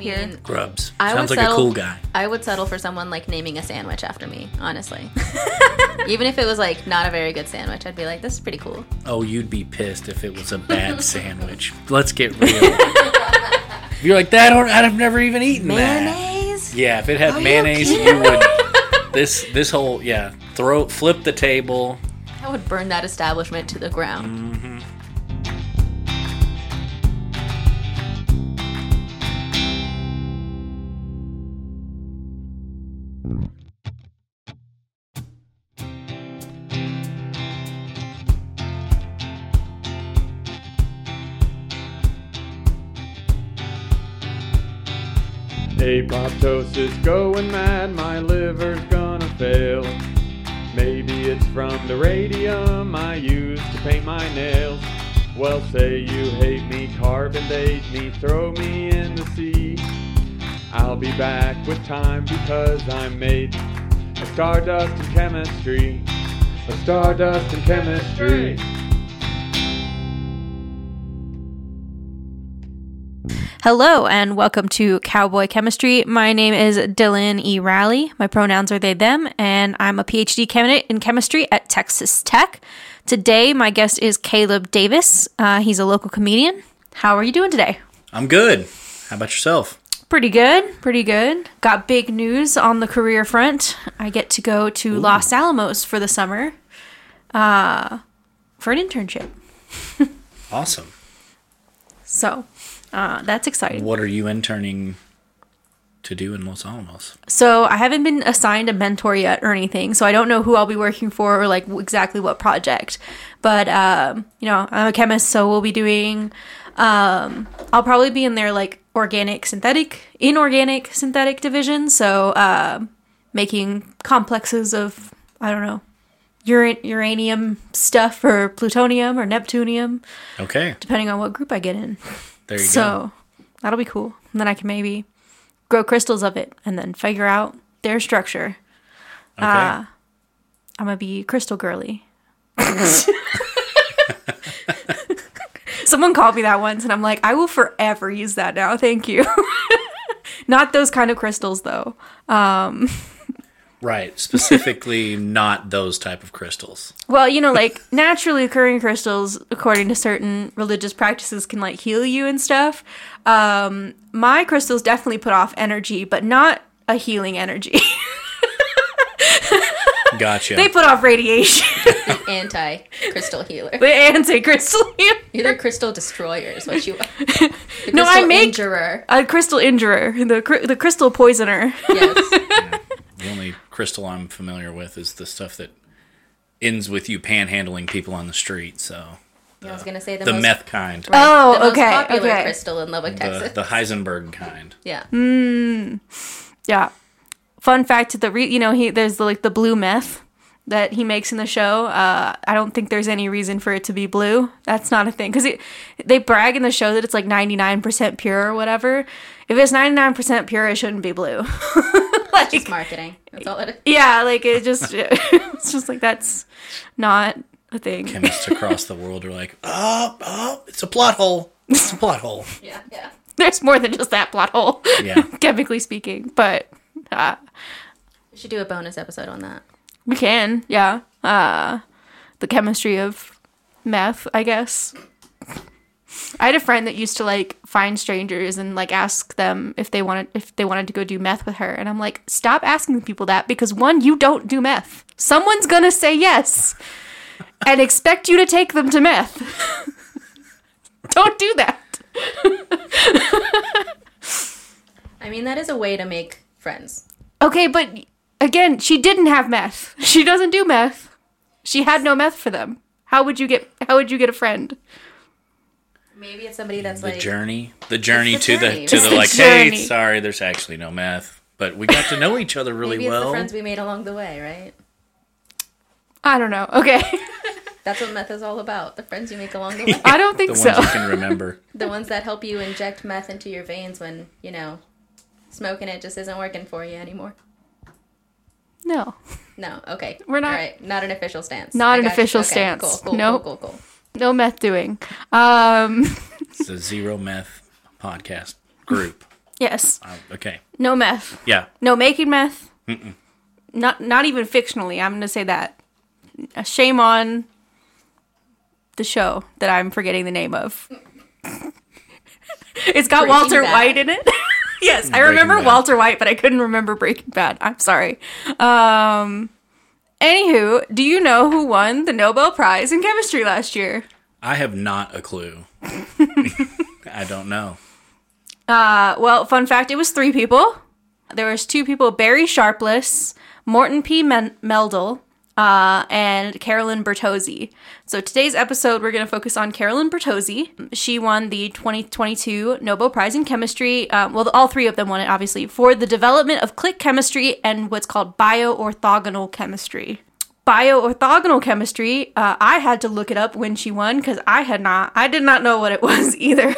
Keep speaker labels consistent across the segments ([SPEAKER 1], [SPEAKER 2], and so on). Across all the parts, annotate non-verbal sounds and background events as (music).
[SPEAKER 1] here.
[SPEAKER 2] Grubs.
[SPEAKER 1] I
[SPEAKER 2] Sounds
[SPEAKER 1] would
[SPEAKER 2] like a
[SPEAKER 1] settle-
[SPEAKER 2] cool guy.
[SPEAKER 1] I would settle for someone like naming a sandwich after me, honestly. (laughs) Even if it was like not a very good sandwich, I'd be like, this is pretty cool.
[SPEAKER 2] Oh, you'd be pissed if it was a bad (laughs) sandwich. Let's get real. If You're like that. I'd have never even eaten that.
[SPEAKER 1] Mayonnaise?
[SPEAKER 2] Yeah, if it had
[SPEAKER 1] Are
[SPEAKER 2] mayonnaise, you,
[SPEAKER 1] kidding
[SPEAKER 2] would. This this whole yeah, throw flip the table.
[SPEAKER 1] I would burn that establishment to the ground. Mm-hmm.
[SPEAKER 3] Apoptosis going mad, my liver's gonna fail. Maybe it's from the radium I use to paint my nails. Well, say you hate me, carbon date me, throw me in the sea. I'll be back with time because I'm made of stardust and chemistry. Of stardust and chemistry.
[SPEAKER 4] Hello and welcome to Cowboy Chemistry. My name is Dylan E. Raleigh. My pronouns are they, them, and I'm a PhD candidate in chemistry at Texas Tech. Today, my guest is Caleb Davis. Uh, he's a local comedian. How are you doing today?
[SPEAKER 2] I'm good. How about yourself?
[SPEAKER 4] Pretty good, pretty good. Got big news on the career front. I get to go to Los Alamos for the summer uh, for an internship. (laughs)
[SPEAKER 2] Awesome.
[SPEAKER 4] So uh, that's exciting.
[SPEAKER 2] What are you interning to do in Los Alamos?
[SPEAKER 4] So I haven't been assigned a mentor yet or anything, so I don't know who I'll be working for or like exactly what project. But um, you know, I'm a chemist, so we'll be doing. Um, I'll probably be in their like organic, synthetic, inorganic, synthetic division. So uh, making complexes of I don't know, ura- uranium stuff or plutonium or neptunium,
[SPEAKER 2] Okay,
[SPEAKER 4] depending on what group I get in. (laughs)
[SPEAKER 2] there you go.
[SPEAKER 4] So that'll be cool. And then I can maybe grow crystals of it and then figure out their structure.
[SPEAKER 2] Okay.
[SPEAKER 4] Uh, I'm gonna be crystal girly. (laughs) Someone called me that once, and I'm like, I will forever use that now. Thank you. (laughs) Not those kind of crystals, though.
[SPEAKER 2] Um, right. Specifically, (laughs) not those type of crystals.
[SPEAKER 4] Well, you know, like naturally occurring crystals, according to certain religious practices, can like heal you and stuff. Um, my crystals definitely put off energy, but not a healing energy. (laughs)
[SPEAKER 2] Gotcha.
[SPEAKER 4] they put off radiation. (laughs)
[SPEAKER 1] Anti crystal healer.
[SPEAKER 4] the anti-crystal heal.
[SPEAKER 1] You're the crystal destroyer, is what you are. The
[SPEAKER 4] No, I
[SPEAKER 1] crystal
[SPEAKER 4] make-
[SPEAKER 1] injurer.
[SPEAKER 4] A crystal injurer, the cr- the crystal poisoner.
[SPEAKER 1] Yes.
[SPEAKER 2] the only crystal I'm familiar with is the stuff that ends with you panhandling people on the street. So
[SPEAKER 1] I was gonna say the,
[SPEAKER 2] the
[SPEAKER 1] most,
[SPEAKER 2] meth kind,
[SPEAKER 1] right,
[SPEAKER 4] Oh,
[SPEAKER 1] the most
[SPEAKER 4] okay,
[SPEAKER 1] popular
[SPEAKER 4] okay.
[SPEAKER 1] crystal in Lubbock, Texas.
[SPEAKER 2] the Heisenberg kind. (laughs)
[SPEAKER 1] yeah.
[SPEAKER 4] Yeah. Fun fact: the re- you know he there's the, like the blue meth that he makes in the show. Uh, I don't think there's any reason for it to be blue. That's not a thing because they brag in the show that it's like 99% pure or whatever. If it's 99% pure, it shouldn't be blue. (laughs) like,
[SPEAKER 1] Just marketing. That's all it is.
[SPEAKER 4] yeah, like it just (laughs) it's just like that's not a thing.
[SPEAKER 2] Chemists across the world are like, oh, oh, it's a plot hole. It's a plot hole. (laughs)
[SPEAKER 1] Yeah, yeah.
[SPEAKER 4] There's more than just that plot hole,
[SPEAKER 2] Yeah.
[SPEAKER 4] chemically speaking. But uh,
[SPEAKER 1] We should do a bonus episode on that.
[SPEAKER 4] We can, yeah. Uh, the chemistry of meth, I guess. I had a friend that used to like find strangers and like ask them if they wanted if they wanted to go do meth with her, and I'm like, stop asking people that because one, you don't do meth. Someone's gonna say yes and expect you to take them to meth. (laughs) don't do that.
[SPEAKER 1] I mean, that is a way to make friends.
[SPEAKER 4] Okay, but again, she didn't have meth. She doesn't do meth. She had no meth for them. How would you get how would you get a friend?
[SPEAKER 1] Maybe it's somebody that's like
[SPEAKER 2] The
[SPEAKER 1] like
[SPEAKER 2] journey, the journey
[SPEAKER 1] the
[SPEAKER 2] to the to
[SPEAKER 1] It's
[SPEAKER 2] the
[SPEAKER 4] the
[SPEAKER 2] like, hey, sorry, there's actually no meth, but we got to know each other really
[SPEAKER 1] maybe it's the friends we made along the way, right?
[SPEAKER 4] I don't know. Okay. (laughs)
[SPEAKER 1] That's what meth is all about. The friends you make along the (laughs) way.
[SPEAKER 4] I don't
[SPEAKER 2] the
[SPEAKER 4] think
[SPEAKER 2] ones
[SPEAKER 4] so.
[SPEAKER 2] you can remember. (laughs)
[SPEAKER 1] the ones that help you inject meth into your veins when, you know, smoking it just isn't working for you anymore.
[SPEAKER 4] No.
[SPEAKER 1] No, okay.
[SPEAKER 4] We're not-
[SPEAKER 1] All right, not an official stance.
[SPEAKER 4] Not
[SPEAKER 1] I
[SPEAKER 4] an
[SPEAKER 1] got you.
[SPEAKER 4] official
[SPEAKER 1] Okay,
[SPEAKER 4] stance.
[SPEAKER 1] Cool, cool,
[SPEAKER 4] Nope.
[SPEAKER 1] cool, cool, cool.
[SPEAKER 4] No meth doing. Um (laughs)
[SPEAKER 2] It's a zero meth podcast group.
[SPEAKER 4] Yes.
[SPEAKER 2] Uh, okay.
[SPEAKER 4] No meth.
[SPEAKER 2] Yeah.
[SPEAKER 4] No making meth. Not not even fictionally. I'm going to say that. A shame on the show that I'm forgetting the name of. (laughs) it's got
[SPEAKER 1] Breaking
[SPEAKER 4] Walter
[SPEAKER 1] Bad.
[SPEAKER 4] White in it. (laughs) yes, I remember
[SPEAKER 2] Bad.
[SPEAKER 4] Walter White, but I couldn't remember Breaking Bad. I'm sorry. Um anywho, do you know who won the Nobel Prize in chemistry last year?
[SPEAKER 2] I have not a clue. (laughs) I don't know.
[SPEAKER 4] Uh, well, fun fact, it was three people. There was two people, Barry Sharpless, Morten P. Men- Meldal, uh, and Carolyn Bertozzi. So today's episode, we're going to focus on Carolyn Bertozzi. She won the 2022 Nobel Prize in Chemistry. Uh, well, all three of them won it, obviously, for the development of click chemistry and what's called bioorthogonal chemistry. Bioorthogonal chemistry, uh, I had to look it up when she won because I had not, I did not know what it (laughs) was either.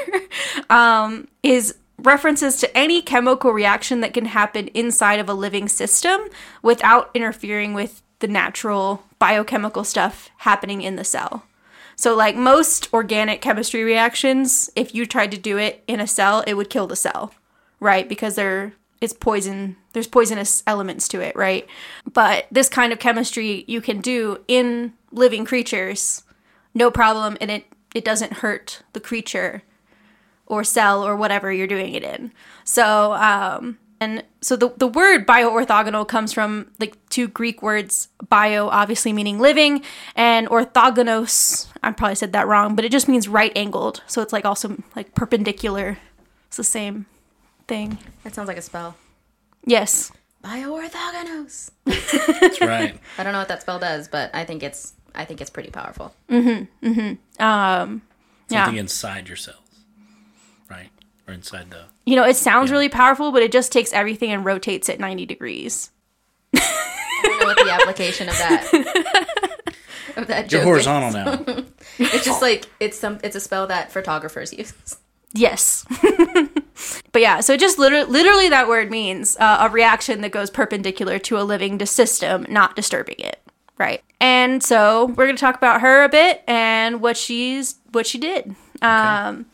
[SPEAKER 4] um, is references to any chemical reaction that can happen inside of a living system without interfering with the natural biochemical stuff happening in the cell. So, like most organic chemistry reactions, if you tried to do it in a cell, it would kill the cell, right? Because there it's poison. There's poisonous elements to it, right? But this kind of chemistry you can do in living creatures, no problem, and it it doesn't hurt the creature or cell or whatever you're doing it in. So, um, and so the, the word bioorthogonal comes from like two Greek words, bio obviously meaning living, and orthogonos, I probably said that wrong, but it just means right angled. So it's like also like perpendicular. It's the same thing.
[SPEAKER 1] That sounds like a spell.
[SPEAKER 4] Yes.
[SPEAKER 1] Bioorthogonose.
[SPEAKER 2] That's right. (laughs)
[SPEAKER 1] I don't know what that spell does, but I think it's I think it's pretty powerful.
[SPEAKER 4] Um, yeah.
[SPEAKER 2] Something inside your cells, right? Or inside the.
[SPEAKER 4] You know, it sounds really powerful, but it just takes everything and rotates it 90 degrees.
[SPEAKER 1] I don't know what the application of that (laughs) of that
[SPEAKER 2] You're
[SPEAKER 1] joke
[SPEAKER 2] horizontal now. (laughs)
[SPEAKER 1] It's just like it's some it's a spell that photographers use.
[SPEAKER 4] Yes. (laughs) but yeah, so just literally, literally that word means uh, a reaction that goes perpendicular to a living system, not disturbing it. Right. And so we're going to talk about her a bit and what she's what she did. Um,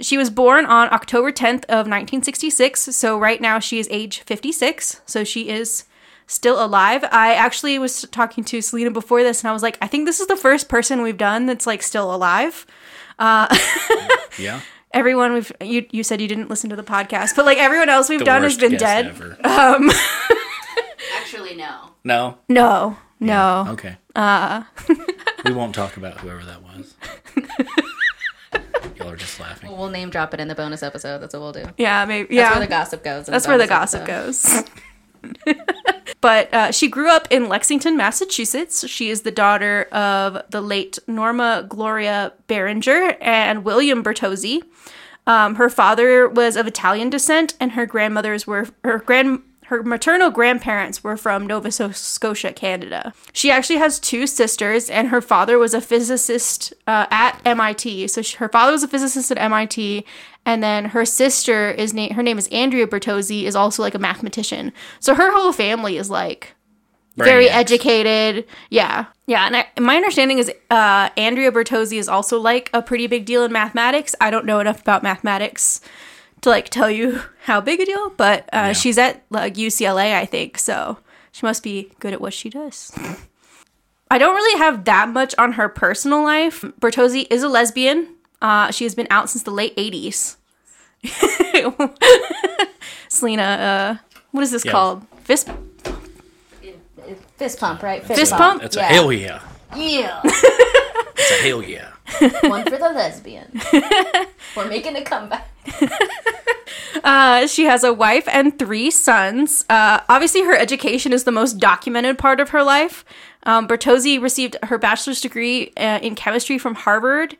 [SPEAKER 4] she was born on October 10th of 1966. So right now she is age 56. So she is still alive. I actually was talking to Selena before this and I was like, I think this is the first person we've done that's like still alive. (laughs)
[SPEAKER 2] Yeah.
[SPEAKER 4] everyone we've you you said you didn't listen to the podcast, but like everyone else we've
[SPEAKER 2] The
[SPEAKER 4] done has been dead.
[SPEAKER 2] ever.
[SPEAKER 1] Actually, no.
[SPEAKER 2] no.
[SPEAKER 4] No, no.
[SPEAKER 2] Okay. Uh. (laughs) we won't talk about whoever that was. (laughs) Y'all are just laughing.
[SPEAKER 1] We'll name drop it in the bonus episode. That's what we'll do.
[SPEAKER 4] Yeah, maybe. Yeah, That's
[SPEAKER 1] where the gossip goes. in
[SPEAKER 4] that's where the gossip
[SPEAKER 1] episode.
[SPEAKER 4] goes. (laughs) but uh, she grew up in Lexington, Massachusetts. She is the daughter of the late Norma Gloria Berringer and William Bertozzi. Um, her father was of Italian descent, and her grandmothers were her grand her maternal grandparents were from Nova Scotia, Canada. She actually has two sisters, and her father was a physicist uh, at MIT. So she, her father was a physicist at MIT, and then her sister is na- her name is Andrea Bertozzi, is also like a mathematician. So her whole family is like very educated. Yeah. Yeah. And I, my understanding is uh, Andrea Bertozzi is also like a pretty big deal in mathematics. I don't know enough about mathematics to like tell you (laughs) how big a deal, but uh,
[SPEAKER 2] Yeah.
[SPEAKER 4] she's at like UCLA, I think. So she must be good at what she does. I don't really have that much on her personal life. Bertozzi is a lesbian. Uh, she has been out since the late 80s. (laughs) Selena, uh, what is this
[SPEAKER 2] Yeah.
[SPEAKER 4] called? Fist
[SPEAKER 1] Fist pump, right?
[SPEAKER 4] Fist pump?
[SPEAKER 2] That's
[SPEAKER 1] Yeah.
[SPEAKER 2] a hell yeah.
[SPEAKER 1] Yeah. (laughs)
[SPEAKER 2] It's a hell yeah. (laughs)
[SPEAKER 1] One for the lesbian. (laughs) We're making a comeback. (laughs)
[SPEAKER 4] Uh, she has a wife and three sons. Uh, obviously, her education is the most documented part of her life. Um, Bertozzi received her bachelor's degree uh, in chemistry from Harvard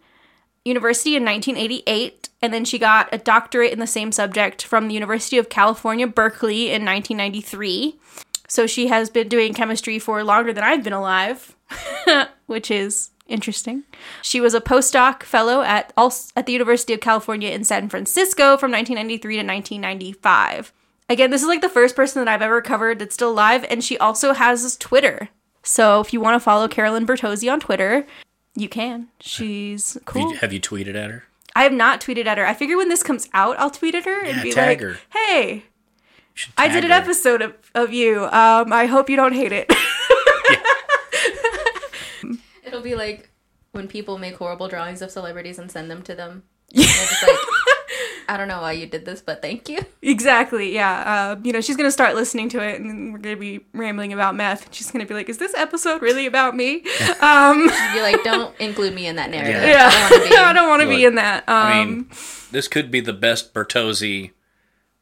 [SPEAKER 4] University in 1988, and then she got a doctorate in the same subject from the University of California, Berkeley in 1993. So she has been doing chemistry for longer than I've been alive, which is interesting. She was a postdoc fellow at at the University of California in San Francisco from 1993 to 1995. Again, this is like the first person that I've ever covered that's still alive, and she also has Twitter. So if you want to follow Carolyn Bertozzi on Twitter, you can. She's
[SPEAKER 2] Have
[SPEAKER 4] cool.
[SPEAKER 2] you, have you tweeted at her?
[SPEAKER 4] I have not tweeted at her. I figure when this comes out, I'll tweet at her and
[SPEAKER 2] Yeah,
[SPEAKER 4] be like,
[SPEAKER 2] her.
[SPEAKER 4] "Hey, I did an
[SPEAKER 2] her.
[SPEAKER 4] episode of, of you. Um, I hope you don't hate it." (laughs)
[SPEAKER 1] It'll be like when people make horrible drawings of celebrities and send them to them. (laughs) They're like, I don't know why you did this, but thank you.
[SPEAKER 4] exactly. Yeah. Uh, you know, she's gonna start listening to it, and we're gonna be rambling about meth. She's gonna be like, "Is this episode really about me?" (laughs) um,
[SPEAKER 1] You'd be like, don't include me in that narrative.
[SPEAKER 2] Yeah.
[SPEAKER 4] yeah.
[SPEAKER 1] I don't wanna be- (laughs)
[SPEAKER 4] I don't want to be
[SPEAKER 2] Look,
[SPEAKER 4] in that. Um,
[SPEAKER 2] I mean, this could be the best Bertozzi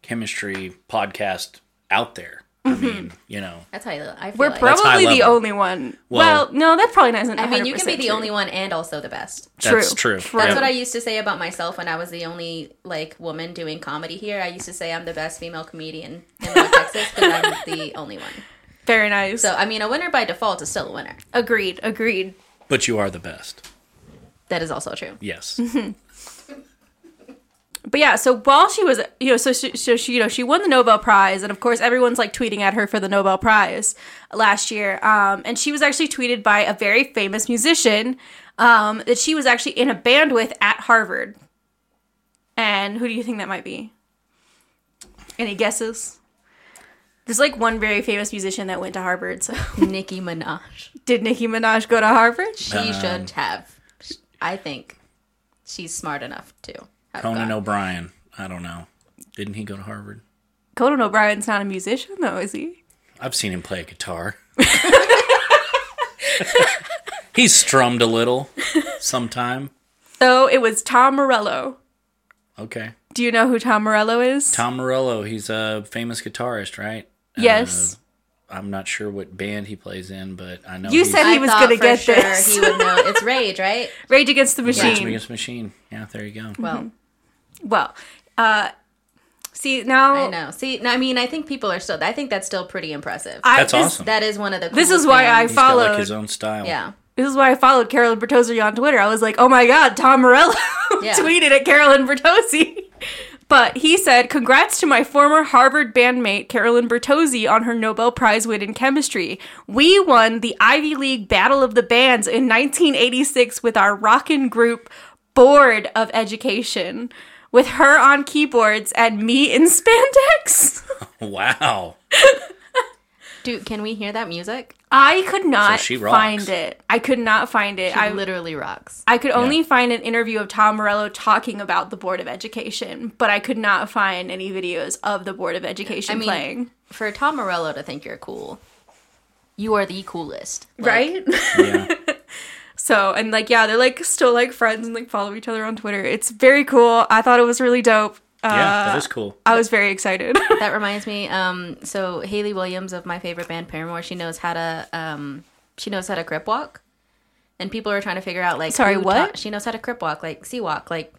[SPEAKER 2] chemistry podcast out there. I mm-hmm. mean, you know,
[SPEAKER 1] That's how I I feel
[SPEAKER 4] we're
[SPEAKER 1] like.
[SPEAKER 2] That's high
[SPEAKER 4] probably the
[SPEAKER 2] level.
[SPEAKER 4] only one. Well,
[SPEAKER 2] Well-
[SPEAKER 4] no, that probably isn't.
[SPEAKER 1] I mean, you can be
[SPEAKER 4] 100%
[SPEAKER 1] the
[SPEAKER 4] true.
[SPEAKER 1] only one and also the best.
[SPEAKER 2] That's true.
[SPEAKER 4] True.
[SPEAKER 1] That's
[SPEAKER 2] Yeah.
[SPEAKER 1] what I used to say about myself when I was the only like woman doing comedy here. I used to say I'm the best female comedian in North (laughs) Texas because I'm the only one.
[SPEAKER 4] Very nice.
[SPEAKER 1] So I mean, a winner by default is still a winner.
[SPEAKER 4] agreed. Agreed.
[SPEAKER 2] But you are the best.
[SPEAKER 1] That is also true.
[SPEAKER 2] Yes. Mm-hmm.
[SPEAKER 4] But yeah, so while she was, you know, so she, so she, you know, she won the Nobel Prize, and of course, everyone's like tweeting at her for the Nobel Prize last year. Um, and she was actually tweeted by a very famous musician um, that she was actually in a band with at Harvard. And who do you think that might be? Any guesses? There's like one very famous musician that went to Harvard. So, (laughs)
[SPEAKER 1] Nicki Minaj.
[SPEAKER 4] did Nicki Minaj go to Harvard?
[SPEAKER 1] She
[SPEAKER 2] Um,
[SPEAKER 1] should have. I think she's smart enough to. Have
[SPEAKER 2] Conan
[SPEAKER 1] gone.
[SPEAKER 2] O'Brien. I don't know. Didn't he go to Harvard?
[SPEAKER 4] Conan O'Brien's not a musician, though, is he?
[SPEAKER 2] I've seen him play a guitar. (laughs) He's strummed a little sometime.
[SPEAKER 4] So it was Tom Morello.
[SPEAKER 2] Okay.
[SPEAKER 4] Do you know who Tom Morello is?
[SPEAKER 2] Tom Morello, he's a famous guitarist, right?
[SPEAKER 4] Yes.
[SPEAKER 2] Uh, I'm not sure what band he plays in, but I know
[SPEAKER 4] You
[SPEAKER 2] he's
[SPEAKER 4] said he
[SPEAKER 1] I
[SPEAKER 4] was gonna get
[SPEAKER 1] sure
[SPEAKER 4] this.
[SPEAKER 1] He would know. It's Rage, right? (laughs)
[SPEAKER 4] Rage Against the Machine.
[SPEAKER 2] Rage Against the Machine. Yeah, there you go.
[SPEAKER 1] Well,
[SPEAKER 4] Well, uh, see now
[SPEAKER 1] I know. See, no, I mean, I think people are still. I think that's still pretty impressive.
[SPEAKER 4] I-
[SPEAKER 2] That's
[SPEAKER 4] this,
[SPEAKER 2] awesome.
[SPEAKER 1] that is one of the.
[SPEAKER 4] This is why I
[SPEAKER 1] bands.
[SPEAKER 2] He's got like
[SPEAKER 4] followed-
[SPEAKER 2] his own style.
[SPEAKER 1] Yeah.
[SPEAKER 4] This is why I followed Carolyn Bertozzi on Twitter. I was like, oh my god, Tom Morello (laughs)
[SPEAKER 1] Yeah.
[SPEAKER 4] tweeted at Carolyn Bertozzi. (laughs) But he said, Congrats to my former Harvard bandmate, Carolyn Bertozzi, on her Nobel Prize win in chemistry. We won the Ivy League Battle of the Bands in 1986 with our rockin' group Board of Education, with her on keyboards and me in (laughs) spandex.
[SPEAKER 2] Wow.
[SPEAKER 1] Dude, can we hear that music?
[SPEAKER 4] I could not
[SPEAKER 2] she rocks.
[SPEAKER 4] find it. I could not find it.
[SPEAKER 1] She
[SPEAKER 4] I
[SPEAKER 1] literally rocks.
[SPEAKER 4] I could only
[SPEAKER 2] Yeah.
[SPEAKER 4] find an interview of Tom Morello talking about the Board of Education, but I could not find any videos of the Board of Education
[SPEAKER 1] I mean,
[SPEAKER 4] playing.
[SPEAKER 1] For Tom Morello to think you're cool, you are the coolest. Like,
[SPEAKER 4] Right?
[SPEAKER 2] Yeah. (laughs)
[SPEAKER 4] so, and like, yeah, they're like still like friends and like follow each other on Twitter. It's very cool. I thought it was really dope. Uh,
[SPEAKER 2] Yeah, that is cool.
[SPEAKER 4] I was very excited. (laughs)
[SPEAKER 1] That reminds me. Um, so Hayley Williams of my favorite band Paramore, she knows how to um, she knows how to crip walk, and people are trying to figure out like
[SPEAKER 4] Sorry, what?
[SPEAKER 1] taught- she knows how to crip walk, like C-walk, like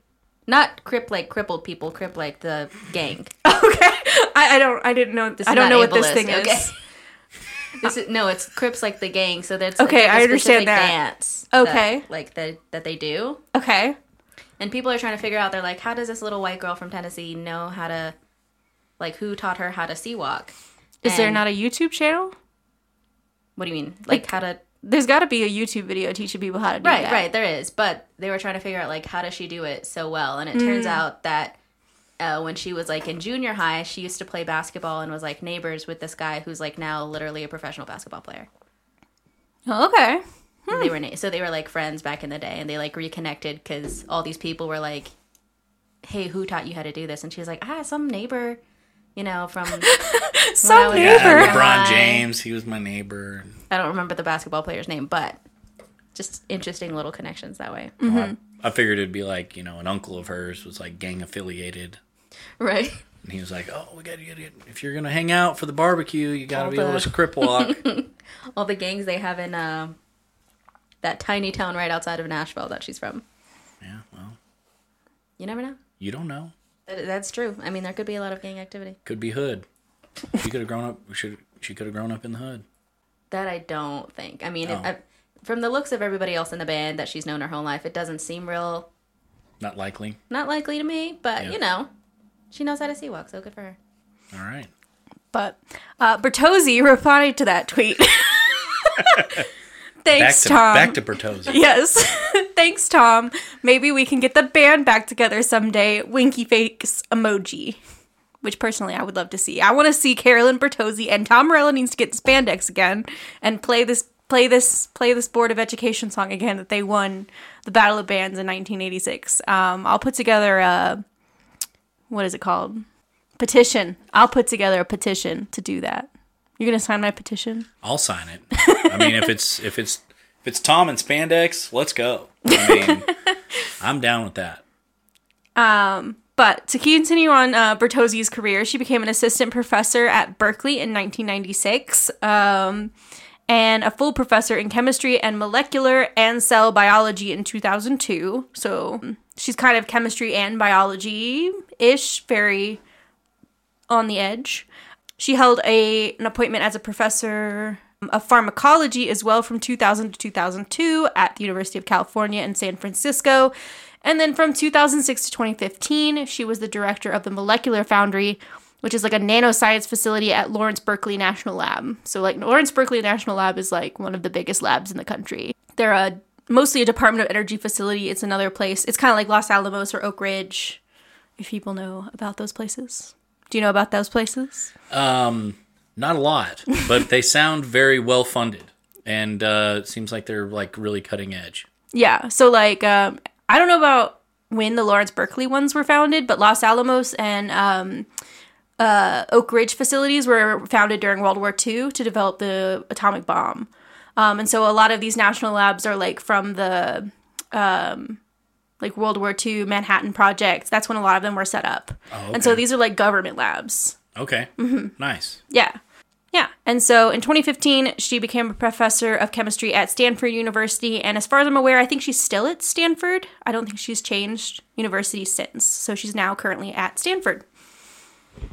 [SPEAKER 1] not crip like crippled people, crip like the gang. (laughs)
[SPEAKER 4] okay. I, I don't, I didn't know,
[SPEAKER 1] This
[SPEAKER 4] I don't
[SPEAKER 1] not
[SPEAKER 4] know what this thing
[SPEAKER 1] okay?
[SPEAKER 4] is. (laughs)
[SPEAKER 1] This is no, it's Crips like the gang. So that's
[SPEAKER 4] Okay,
[SPEAKER 1] like
[SPEAKER 4] I understand that.
[SPEAKER 1] Dance,
[SPEAKER 4] Okay.
[SPEAKER 1] that, like that that they do,
[SPEAKER 4] Okay.
[SPEAKER 1] and people are trying to figure out. They're like, how does this little white girl from Tennessee know how to, like, who taught her how to C-walk?
[SPEAKER 4] Is there not a YouTube channel?
[SPEAKER 1] What do you mean? Like,
[SPEAKER 4] Like-
[SPEAKER 1] how to?
[SPEAKER 4] There's got to be a YouTube video teaching people how to do
[SPEAKER 1] Right,
[SPEAKER 4] that.
[SPEAKER 1] right. There is, but they were trying to figure out like how does she do it so well, and it
[SPEAKER 4] Mm.
[SPEAKER 1] turns out that. Uh, when she was like in junior high, she used to play basketball and was like neighbors with this guy who's like now literally a professional basketball player.
[SPEAKER 4] Oh, okay.
[SPEAKER 1] And They were na- so they were like friends back in the day, and they like reconnected because all these people were like, "Hey, who taught you how to do this?" And she was like, "Ah, some neighbor, you know, from (laughs)
[SPEAKER 4] Some
[SPEAKER 1] was-
[SPEAKER 4] neighbor.
[SPEAKER 2] Yeah, LeBron James, he was my neighbor.
[SPEAKER 1] I don't remember the basketball player's name, but just interesting little connections that way,
[SPEAKER 4] Mm-hmm.
[SPEAKER 2] Well, I, I figured it'd be like, you know, an uncle of hers was like gang affiliated.
[SPEAKER 1] Right?
[SPEAKER 2] And he was like, oh, we got to get it. If you're to hang out for the barbecue, you got to
[SPEAKER 1] All
[SPEAKER 2] be able
[SPEAKER 1] the-
[SPEAKER 2] to crip walk. (laughs)
[SPEAKER 1] All the gangs they have in uh, that tiny town right outside of Nashville that she's from.
[SPEAKER 2] yeah, well,
[SPEAKER 1] You never know.
[SPEAKER 2] you don't know.
[SPEAKER 1] That, that's true. I mean, there could be a lot of gang activity.
[SPEAKER 2] Could be hood. She could have grown up. Should she could have grown up in the hood.
[SPEAKER 1] That I don't think. I mean,
[SPEAKER 2] Oh.
[SPEAKER 1] I, from the looks of everybody else in the band that she's known her whole life, it doesn't seem real
[SPEAKER 2] Not likely.
[SPEAKER 1] not likely to me. But
[SPEAKER 2] Yeah.
[SPEAKER 1] you know, she knows how to C-walk, so good for her.
[SPEAKER 2] All right.
[SPEAKER 4] But uh, Bertozzi replied to that tweet. (laughs)
[SPEAKER 2] Back
[SPEAKER 4] Thanks,
[SPEAKER 2] to
[SPEAKER 4] Tom.
[SPEAKER 2] back to Bertozzi.
[SPEAKER 4] yes. (laughs) Thanks, Tom. Maybe we can get the band back together someday. Winky face emoji. Which personally I would love to see. I want to see Carolyn Bertozzi and Tom Morello needs to get spandex again and play this play this play this Board of Education song again that they won the Battle of Bands in 1986. Um, I'll put together a what is it called? Petition. I'll put together a petition to do that. You're gonna sign my petition?
[SPEAKER 2] I'll sign it. I mean, if it's if it's if it's Tom and spandex, let's go. I mean, (laughs) I'm down with that.
[SPEAKER 4] Um, But to continue on uh, Bertozzi's career, she became an assistant professor at Berkeley in 1996 um, and a full professor in chemistry and molecular and cell biology in 2002. So she's kind of chemistry and biology ish, very on the edge. She held a, an appointment as a professor of pharmacology as well from 2000 to 2002 at the University of California in San Francisco. And then from 2006 to 2015, she was the director of the Molecular Foundry, which is like a nanoscience facility at Lawrence Berkeley National Lab. So, like, Lawrence Berkeley National Lab is like one of the biggest labs in the country. They're a mostly a Department of Energy facility. It's another place. It's kind of like Los Alamos or Oak Ridge, if people know about those places. Do you know about those places?
[SPEAKER 2] Um, not a lot, but they (laughs) sound very well funded, and uh, it seems like they're like really cutting edge.
[SPEAKER 4] Yeah. So like um I don't know about when the Lawrence Berkeley ones were founded, but Los Alamos and um uh Oak Ridge facilities were founded during World War II to develop the atomic bomb. Um and so a lot of these national labs are like from the um like World War II Manhattan project. That's when a lot of them were set up. Oh. And so these are like government labs.
[SPEAKER 2] Okay,
[SPEAKER 4] Mm-hmm.
[SPEAKER 2] nice.
[SPEAKER 4] Yeah. Yeah. And so in 2015, she became a professor of chemistry at Stanford University. And as far as I'm aware, I think she's still at Stanford. I don't think she's changed university since. So she's now currently at Stanford.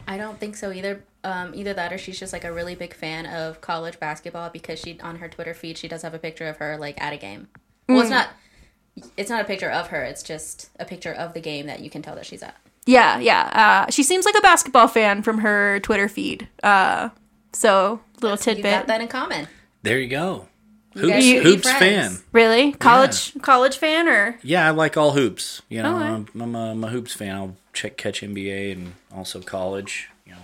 [SPEAKER 1] I don't think so either. Um, either that or she's just like a really big fan of college basketball because she on her Twitter feed she does have a picture of her like at a game. Well, it's not. It's not a picture of her. It's just a picture of the game that you can tell that she's at.
[SPEAKER 4] Yeah. Yeah. Uh, she seems like a basketball fan from her Twitter feed. Uh, so little
[SPEAKER 1] You
[SPEAKER 4] tidbit.
[SPEAKER 1] got that in common.
[SPEAKER 2] There you go.
[SPEAKER 1] You
[SPEAKER 2] Hoops,
[SPEAKER 1] guys should be
[SPEAKER 2] hoops fan.
[SPEAKER 4] Really? College college fan or
[SPEAKER 2] Yeah, I like all hoops. You know,
[SPEAKER 4] Okay.
[SPEAKER 2] I'm, I'm, a, I'm a hoops fan. I'll check catch NBA and also college. You know,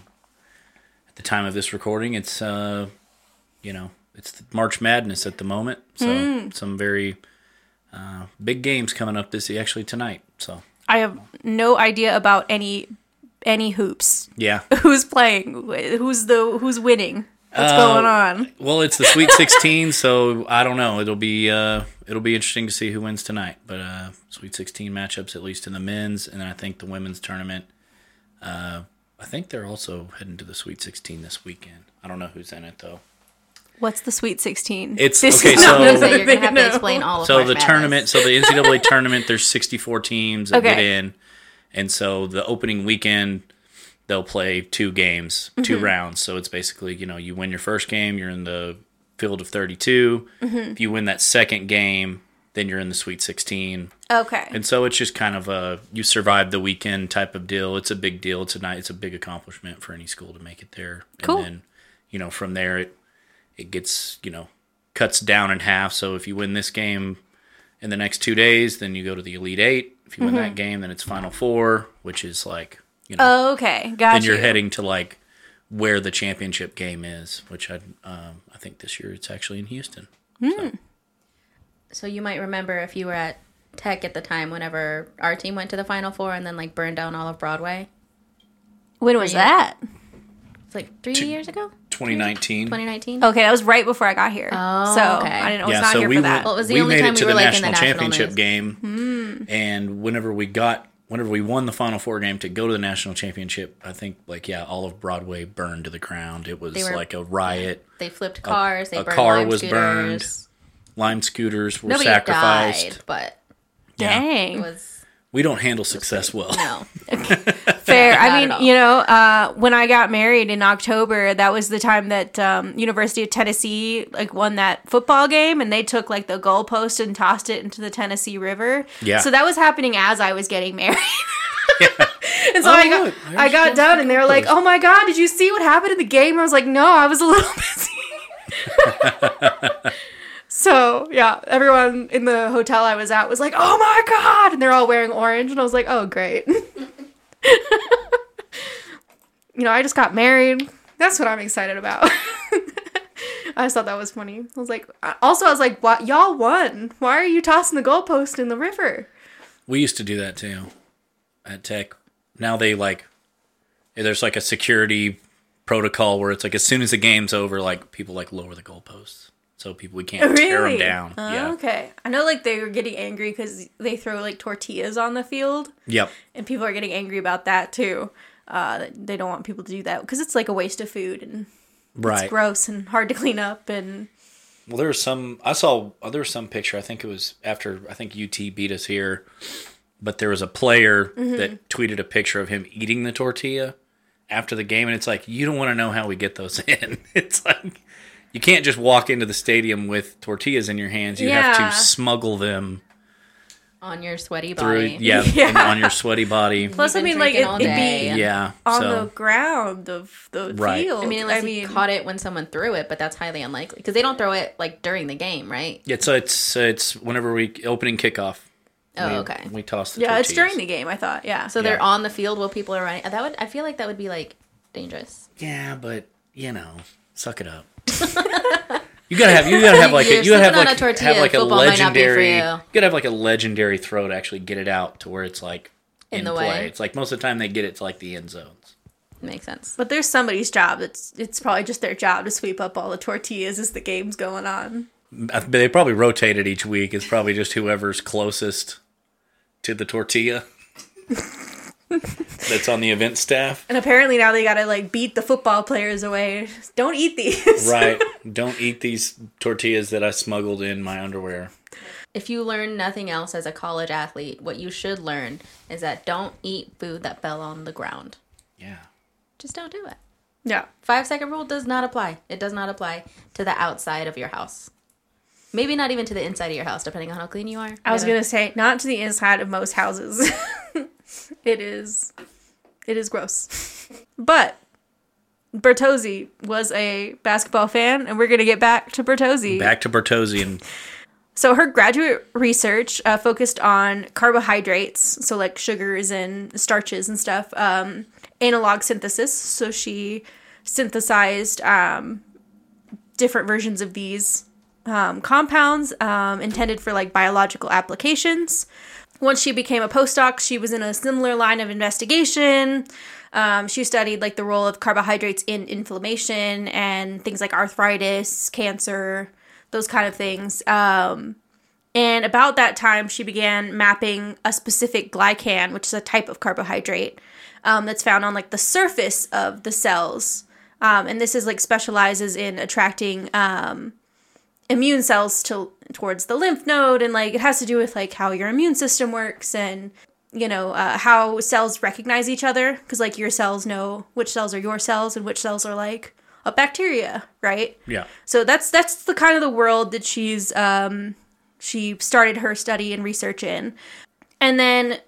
[SPEAKER 2] at the time of this recording, it's uh, you know, it's March Madness at the moment. So some very uh, big games coming up this actually tonight. So
[SPEAKER 4] I have no idea about any any hoops.
[SPEAKER 2] yeah. (laughs)
[SPEAKER 4] Who's playing? Who's the who's winning? What's
[SPEAKER 2] Uh,
[SPEAKER 4] going on?
[SPEAKER 2] Well, it's the Sweet 16, so I don't know. It'll be uh, it'll be interesting to see who wins tonight. But uh, Sweet 16 matchups, at least in the men's, and then I think the women's tournament. Uh, I think they're also heading to the Sweet 16 this weekend. I don't know who's in it though.
[SPEAKER 4] What's the Sweet 16?
[SPEAKER 2] It's- (laughs)
[SPEAKER 4] This
[SPEAKER 2] okay,
[SPEAKER 4] is
[SPEAKER 2] so-
[SPEAKER 4] another
[SPEAKER 1] So you're gonna have to explain all of
[SPEAKER 2] So
[SPEAKER 1] March
[SPEAKER 2] the
[SPEAKER 1] Madness.
[SPEAKER 2] tournament, so the (laughs) NCAA tournament, there's 64 teams that get in, and so the opening weekend they'll play two games,
[SPEAKER 4] Mm-hmm.
[SPEAKER 2] 2 rounds. So it's basically you know you win your first game, you're in the field of 32.
[SPEAKER 4] Mm-hmm.
[SPEAKER 2] If you win that second game, then you're in the Sweet 16.
[SPEAKER 4] Okay.
[SPEAKER 2] And so it's just kind of a you survive the weekend type of deal. It's a big deal. It's a night. It's a big accomplishment for any school to make it there.
[SPEAKER 4] Cool.
[SPEAKER 2] And then you know from there it it gets you know cuts down in half. So if you win this game in the next two days, then you go to the Elite Eight. If you win
[SPEAKER 4] Mm-hmm.
[SPEAKER 2] that game, then it's Final Four, which is like you know
[SPEAKER 4] Oh, okay. Got
[SPEAKER 2] then
[SPEAKER 4] you.
[SPEAKER 2] you're heading to like where the championship game is, which I um, I think this year it's actually in Houston.
[SPEAKER 1] So you might remember if you were at Tech at the time, whenever our team went to the Final Four and then like burned down all of Broadway.
[SPEAKER 4] when was
[SPEAKER 1] you-
[SPEAKER 4] that?
[SPEAKER 1] It's like three years ago,
[SPEAKER 2] 2019.
[SPEAKER 1] 2019.
[SPEAKER 4] Okay, that was right before I got here.
[SPEAKER 1] Oh,
[SPEAKER 4] so
[SPEAKER 1] okay.
[SPEAKER 4] I didn't. I was
[SPEAKER 2] yeah,
[SPEAKER 4] not
[SPEAKER 2] so
[SPEAKER 4] here
[SPEAKER 2] we
[SPEAKER 4] for that.
[SPEAKER 1] Well, it was the
[SPEAKER 2] we
[SPEAKER 1] only
[SPEAKER 2] made
[SPEAKER 1] time
[SPEAKER 2] it to
[SPEAKER 1] we
[SPEAKER 2] the
[SPEAKER 1] were, like, in the
[SPEAKER 2] national
[SPEAKER 1] national
[SPEAKER 2] championship
[SPEAKER 1] news.
[SPEAKER 2] game, hmm. and whenever we got, whenever we won the Final Four game to go to the national championship, I think like yeah, all of Broadway burned to the ground. It was
[SPEAKER 1] were-
[SPEAKER 2] like a riot.
[SPEAKER 1] They flipped cars. they
[SPEAKER 2] a
[SPEAKER 1] burned
[SPEAKER 2] car
[SPEAKER 1] lime
[SPEAKER 2] was
[SPEAKER 1] scooters.
[SPEAKER 2] burned. Lime scooters were
[SPEAKER 1] Nobody
[SPEAKER 2] sacrificed.
[SPEAKER 1] died, but
[SPEAKER 4] Dang.
[SPEAKER 1] it was
[SPEAKER 2] We don't handle success well.
[SPEAKER 1] no. (laughs) (laughs)
[SPEAKER 4] Fair. I mean, you know, uh, when I got married in October, that was the time that um, University of Tennessee like won that football game, and they took like the goalpost and tossed it into the Tennessee River.
[SPEAKER 2] Yeah.
[SPEAKER 4] So that was happening as I was getting (laughs) married. yeah. and so
[SPEAKER 2] Oh,
[SPEAKER 4] I got
[SPEAKER 2] look,
[SPEAKER 4] I got done, and they were like, "Oh my god, did you see what happened in the game?" I was like, "No, I was a little (laughs) busy." So yeah, everyone in the hotel I was at was like, "Oh my god!" and they're all wearing orange, and I was like, "Oh great." (laughs) you know, I just got married. That's what I'm excited about. (laughs) I just thought that was funny. I was like, uh, also I was like, "What? Y'all won? Why are you tossing the goalpost in the river?"
[SPEAKER 2] We used to do that too at Tech. Now they like there's like a security protocol where it's like as soon as the game's over, like people like lower the goalposts so people we (laughs) can't tear them down.
[SPEAKER 4] Oh,
[SPEAKER 2] yeah.
[SPEAKER 4] Okay. I know like they were getting angry because they throw like tortillas on the field,
[SPEAKER 2] Yep.
[SPEAKER 4] and people are getting angry about that too. Uh, they don't want people to do that because it's like a waste of food and
[SPEAKER 2] Right.
[SPEAKER 4] it's gross and hard to clean up and
[SPEAKER 2] Well, there was some. I saw uh, there was some picture. I think it was after I think UT beat us here, but there was a player
[SPEAKER 4] Mm-hmm.
[SPEAKER 2] that tweeted a picture of him eating the tortilla after the game, and it's like you don't want to know how we get those (laughs) in. It's like you can't just walk into the stadium with tortillas in your hands. You have to smuggle them
[SPEAKER 1] on your sweaty
[SPEAKER 2] through.
[SPEAKER 1] body.
[SPEAKER 2] Yeah, (laughs)
[SPEAKER 4] Yeah.
[SPEAKER 2] and on your sweaty body.
[SPEAKER 4] plus I mean like it, it'd be
[SPEAKER 2] Yeah.
[SPEAKER 4] on
[SPEAKER 2] so
[SPEAKER 4] the ground of the
[SPEAKER 2] Right.
[SPEAKER 4] field.
[SPEAKER 1] I mean, unless
[SPEAKER 4] I mean,
[SPEAKER 1] you caught it when someone threw it, but that's highly unlikely because they don't throw it like during the game, right?
[SPEAKER 2] Yeah, so it's it's it's whenever we opening kickoff.
[SPEAKER 1] Oh,
[SPEAKER 2] we,
[SPEAKER 1] okay.
[SPEAKER 2] We toss the
[SPEAKER 4] yeah, it's during the game. I thought, yeah.
[SPEAKER 1] So
[SPEAKER 2] Yeah.
[SPEAKER 1] they're on the field while people are running. That would I feel like that would be like dangerous.
[SPEAKER 2] Yeah, but you know, suck it up. (laughs) you gotta have you gotta have like a,
[SPEAKER 1] You're
[SPEAKER 2] you gotta have like
[SPEAKER 1] a tortilla,
[SPEAKER 2] have like a
[SPEAKER 1] football might not be for
[SPEAKER 2] legendary.
[SPEAKER 1] you.
[SPEAKER 2] You gotta have like a legendary throw to actually get it out to where it's like
[SPEAKER 1] In
[SPEAKER 2] in,
[SPEAKER 1] the
[SPEAKER 2] play.
[SPEAKER 1] way.
[SPEAKER 2] It's like most of the time they get it to like the end zones.
[SPEAKER 1] Makes sense.
[SPEAKER 4] But there's somebody's job. It's it's probably just their job to sweep up all the tortillas as the game's going on.
[SPEAKER 2] They probably rotate it each week. It's probably just whoever's closest to the tortilla. (laughs) (laughs) That's on the event staff.
[SPEAKER 4] And apparently now they gotta like beat the football players away. (laughs) Don't eat these. (laughs)
[SPEAKER 2] Right. Don't eat these tortillas that I smuggled in my underwear.
[SPEAKER 1] If you learn nothing else as a college athlete, what you should learn is that don't eat food that fell on the ground.
[SPEAKER 2] Yeah.
[SPEAKER 1] Just don't do it.
[SPEAKER 4] Yeah.
[SPEAKER 1] Five second rule does not apply. It does not apply to the outside of your house. Maybe not even to the inside of your house, depending on how clean you are.
[SPEAKER 4] I was
[SPEAKER 1] uh,
[SPEAKER 4] gonna say not to the inside of most houses. It is it is gross. But Bertozzi was a basketball fan, and we're gonna get back to Bertozzi.
[SPEAKER 2] Back to Bertozzi and
[SPEAKER 4] So her graduate research uh, focused on carbohydrates, so like sugars and starches and stuff, um, analog synthesis. So she synthesized um, different versions of these um, compounds um, intended for like biological applications. Once she became a postdoc, she was in a similar line of investigation. Um, she studied like the role of carbohydrates in inflammation and things like arthritis, cancer, those kind of things. Um, and about that time, she began mapping a specific glycan, which is a type of carbohydrate um, that's found on like the surface of the cells. Um, and this is like specializes in attracting um, immune cells to towards the lymph node, and like it has to do with like how your immune system works and you know uh, how cells recognize each other because like your cells know which cells are your cells and which cells are like a bacteria, right?
[SPEAKER 2] yeah.
[SPEAKER 4] So that's that's the kind of the world that she's um she started her study and research in. And then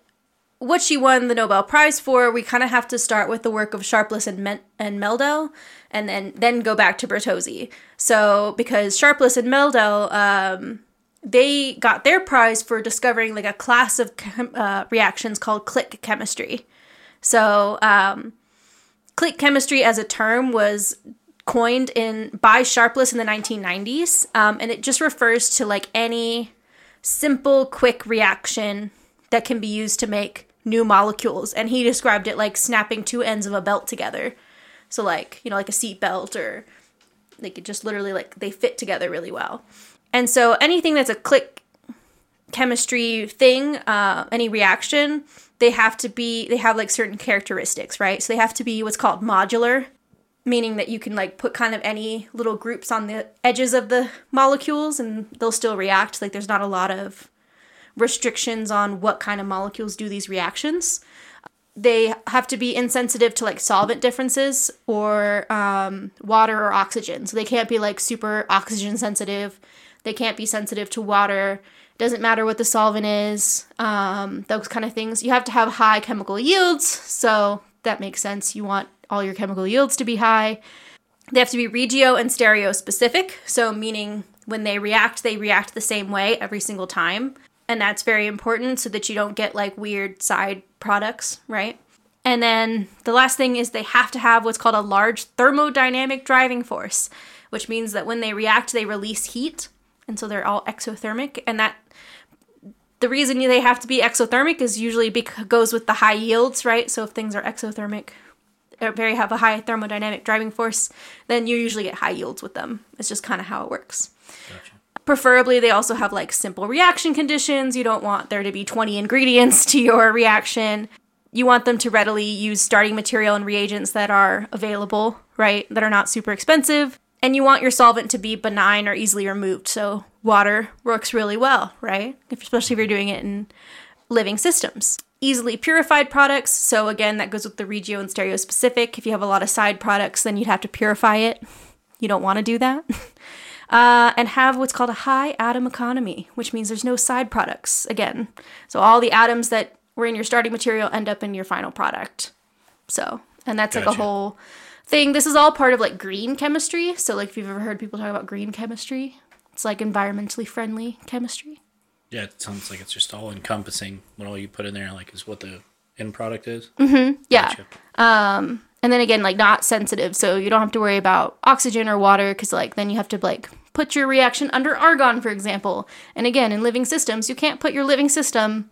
[SPEAKER 4] what she won the Nobel Prize for, we kind of have to start with the work of Sharpless and Men- and Meldal and then then go back to Bertozzi. So because Sharpless and Meldal um they got their prize for discovering like a class of chem- uh, reactions called click chemistry. So um, click chemistry as a term was coined in by Sharpless in the 1990s, um, and it just refers to like any simple, quick reaction that can be used to make new molecules. And he described it like snapping two ends of a belt together. So like you know like a seat belt or like it just literally like they fit together really well. And so anything that's a click chemistry thing, uh, any reaction, they have to be they have like certain characteristics, right? So they have to be what's called modular, meaning that you can like put kind of any little groups on the edges of the molecules and they'll still react. Like there's not a lot of restrictions on what kind of molecules do these reactions. They have to be insensitive to like solvent differences or um, water or oxygen. So they can't be like super oxygen sensitive. They can't be sensitive to water. Doesn't matter what the solvent is. Um, those kind of things. You have to have high chemical yields. So that makes sense. You want all your chemical yields to be high. They have to be regio and stereo specific. So meaning when they react, they react the same way every single time. And that's very important so that you don't get like weird side products, right? And then the last thing is they have to have what's called a large thermodynamic driving force, which means that when they react, they release heat. And so they're all exothermic. And that the reason they have to be exothermic is usually because goes with the high yields, right? So if things are exothermic, or very have a high thermodynamic driving force, then you usually get high yields with them. It's just kind of how it works. Preferably, they also have like simple reaction conditions. You don't want there to be 20 ingredients (laughs) to your reaction. You want them to readily use starting material and reagents that are available, right? That are not super expensive. And you want your solvent to be benign or easily removed. So, water works really well, right? Especially if you're doing it in living systems. Easily purified products. So, again, that goes with the regio and stereo specific. If you have a lot of side products, then you'd have to purify it. You don't want to do that. (laughs) uh, and have what's called a high atom economy, which means there's no side products again. So all the atoms that were in your starting material end up in your final product. So, and that's like a whole thing. This is all part of like green chemistry. So, like, if you've ever heard people talk about green chemistry, it's like environmentally friendly chemistry.
[SPEAKER 2] Yeah, it sounds like it's just all encompassing. What all you put in there, like, is what the end product is. Mm-hmm.
[SPEAKER 4] Yeah.
[SPEAKER 2] Gotcha.
[SPEAKER 4] And then again like not sensitive so you don't have to worry about oxygen or water because like then you have to like put your reaction under argon for example and again in living systems you can't put your living system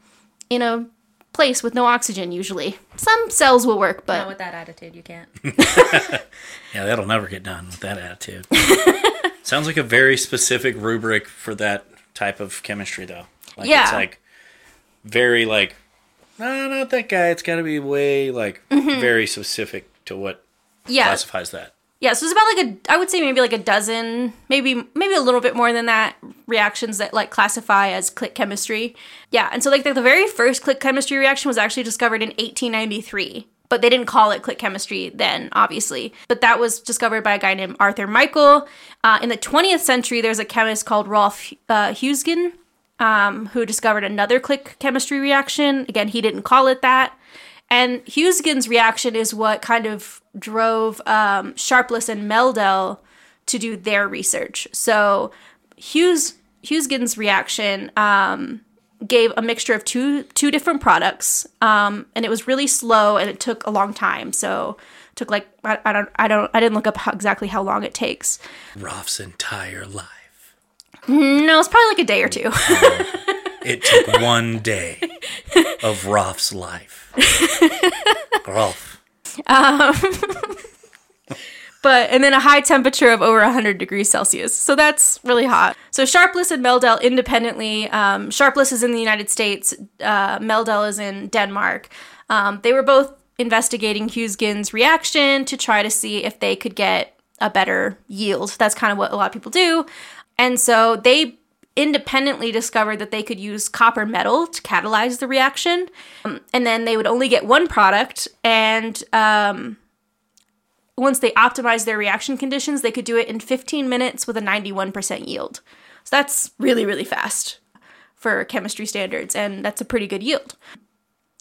[SPEAKER 4] in a place with no oxygen usually some cells will work
[SPEAKER 1] Not
[SPEAKER 4] but
[SPEAKER 1] with that attitude, you can't. (laughs) (laughs)
[SPEAKER 2] Yeah, that'll never get done with that attitude. (laughs) Sounds like a very specific rubric for that type of chemistry, though. Like,
[SPEAKER 4] Yeah.
[SPEAKER 2] It's like very like, no, not that guy. It's got to be way like mm-hmm. very specific to what
[SPEAKER 4] yeah.
[SPEAKER 2] classifies that.
[SPEAKER 4] yeah so it's about like a i would say maybe like a dozen maybe maybe a little bit more than that reactions that like classify as click chemistry. Yeah and so like the, the very first click chemistry reaction was actually discovered in 1893 but they didn't call it click chemistry then obviously. But that was discovered by a guy named arthur michael. Uh, in the 20th century there's a chemist called rolf uh, huisgen um, who discovered another click chemistry reaction. Again he didn't call it that and Huisgen's reaction is what kind of drove um, Sharpless and Meldal to do their research. So Hughes Huisgen's reaction um, gave a mixture of two two different products, um, and it was really slow and it took a long time. So it took like I, I don't I don't I didn't look up how, exactly how long it takes.
[SPEAKER 2] Roth's entire life.
[SPEAKER 4] No, it's probably like a day or two. (laughs)
[SPEAKER 2] It took one day of Rolf's life. Rolf.
[SPEAKER 4] Um, (laughs) but and then a high temperature of over 100 degrees Celsius. So that's really hot. So Sharpless and Meldal independently. Um, Sharpless is in the United States. Uh, Meldal is in Denmark. Um, they were both investigating Huisgen's reaction to try to see if they could get a better yield. That's kind of what a lot of people do. And so they independently discovered that they could use copper metal to catalyze the reaction. Um, and then they would only get one product and um, once they optimized their reaction conditions, they could do it in 15 minutes with a 91% yield. So that's really, really fast for chemistry standards, and that's a pretty good yield.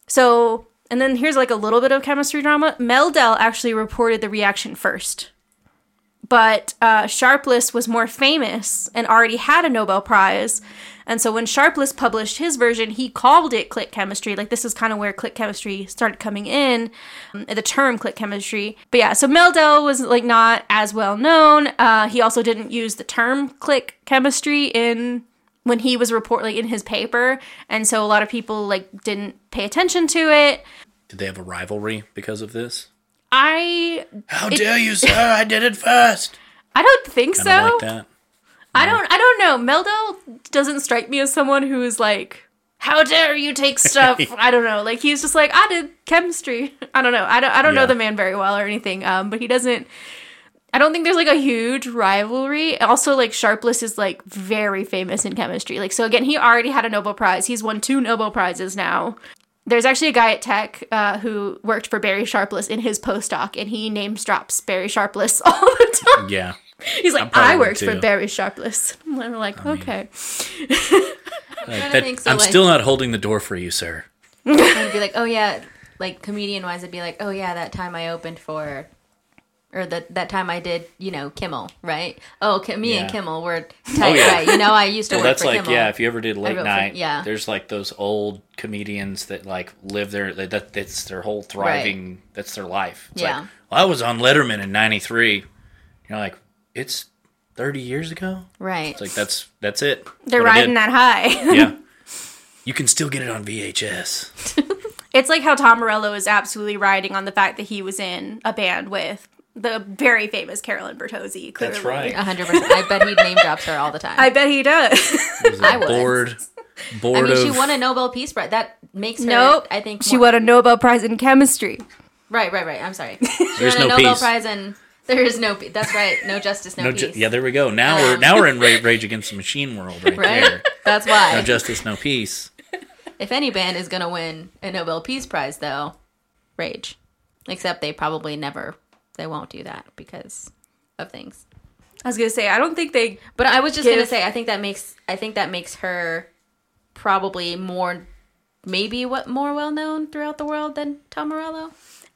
[SPEAKER 4] So, and then here's like a little bit of chemistry drama. Meldal actually reported the reaction first. But uh, Sharpless was more famous and already had a Nobel Prize. And so when Sharpless published his version, he called it click chemistry. Like this is kind of where click chemistry started coming in, um, the term click chemistry. But yeah, so Meldal was like not as well known. Uh, he also didn't use the term click chemistry in when he was report like in his paper, and so a lot of people like didn't pay attention to it.
[SPEAKER 2] Did they have a rivalry because of this?
[SPEAKER 4] I
[SPEAKER 2] How dare you, (laughs) sir? I did it first.
[SPEAKER 4] I don't think
[SPEAKER 2] Kind
[SPEAKER 4] so.
[SPEAKER 2] like that.
[SPEAKER 4] I don't I don't know. Meldal doesn't strike me as someone who is like, how dare you take stuff? (laughs) I don't know. Like he's just like, I did chemistry. (laughs) I don't know. I don't I don't know the man very well or anything. Um, but he doesn't I don't think there's like a huge rivalry. Also, like Sharpless is like very famous in chemistry. Like so again, he already had a Nobel Prize. He's won two Nobel Prizes now. There's actually a guy at Tech uh, who worked for Barry Sharpless in his postdoc, and he names drops Barry Sharpless (laughs) all the time.
[SPEAKER 2] Yeah.
[SPEAKER 4] He's like, I
[SPEAKER 2] would
[SPEAKER 4] worked for. Barry Sharpless. (laughs) And we're like, okay.
[SPEAKER 2] Like, that-
[SPEAKER 1] so,
[SPEAKER 2] I'm
[SPEAKER 1] like-
[SPEAKER 2] still not holding the door for you, sir.
[SPEAKER 1] I'd be like, oh yeah, like comedian wise, I'd be like, oh yeah, that time I opened for, or that that time I did, you know, Kimmel, right? Oh, Ki- me and
[SPEAKER 2] Yeah.
[SPEAKER 1] Kimmel were (laughs) oh, tight,
[SPEAKER 2] yeah.
[SPEAKER 1] right? You know, I used to
[SPEAKER 2] Well,
[SPEAKER 1] work
[SPEAKER 2] that's
[SPEAKER 1] for
[SPEAKER 2] like
[SPEAKER 1] Kimmel.
[SPEAKER 2] yeah. If you ever did late
[SPEAKER 1] wrote for-
[SPEAKER 2] night,
[SPEAKER 1] yeah.
[SPEAKER 2] There's like those old comedians that like live their that that- that's their whole thriving. That's their life. It's
[SPEAKER 1] Yeah.
[SPEAKER 2] Like, well, I was on Letterman in '93. You're like, it's 30 years ago.
[SPEAKER 1] right.
[SPEAKER 2] It's like that's that's it.
[SPEAKER 4] They're
[SPEAKER 2] what
[SPEAKER 4] riding that high. (laughs)
[SPEAKER 2] Yeah. (laughs) You can still get it on VHS.
[SPEAKER 4] It's like how Tom Morello is absolutely riding on the fact that he was in a band with the very famous Carolyn Bertozzi. Clearly.
[SPEAKER 2] That's right.
[SPEAKER 1] A hundred percent. I bet he name drops her all the time.
[SPEAKER 4] I bet he does. (laughs)
[SPEAKER 1] I
[SPEAKER 2] it
[SPEAKER 1] would.
[SPEAKER 2] bored.
[SPEAKER 1] I
[SPEAKER 2] Bored
[SPEAKER 1] mean, she won a Nobel Peace Prize. That makes her.
[SPEAKER 4] nope.
[SPEAKER 1] I think
[SPEAKER 4] she won a Nobel Prize in chemistry.
[SPEAKER 1] Right, right, right. I'm sorry. (laughs) She
[SPEAKER 2] There's
[SPEAKER 1] won a
[SPEAKER 2] no
[SPEAKER 1] Nobel
[SPEAKER 2] peace.
[SPEAKER 1] Prize and there is no. pe- That's right. No justice, no,
[SPEAKER 2] no,
[SPEAKER 1] peace.
[SPEAKER 2] yeah, there we go. Now we're
[SPEAKER 1] Um,
[SPEAKER 2] now we're in (laughs) Ra- Rage Against the Machine world right,
[SPEAKER 1] right.
[SPEAKER 2] there.
[SPEAKER 1] That's why.
[SPEAKER 2] No justice, no peace.
[SPEAKER 1] if any band is gonna win a Nobel Peace Prize, though, Rage. Except they probably never. They won't do that because of things.
[SPEAKER 4] I was gonna say I don't think they.
[SPEAKER 1] But I was just
[SPEAKER 4] Give-
[SPEAKER 1] gonna say, I think that makes I think that makes her probably more, maybe what more well known throughout the world than Tom Morello.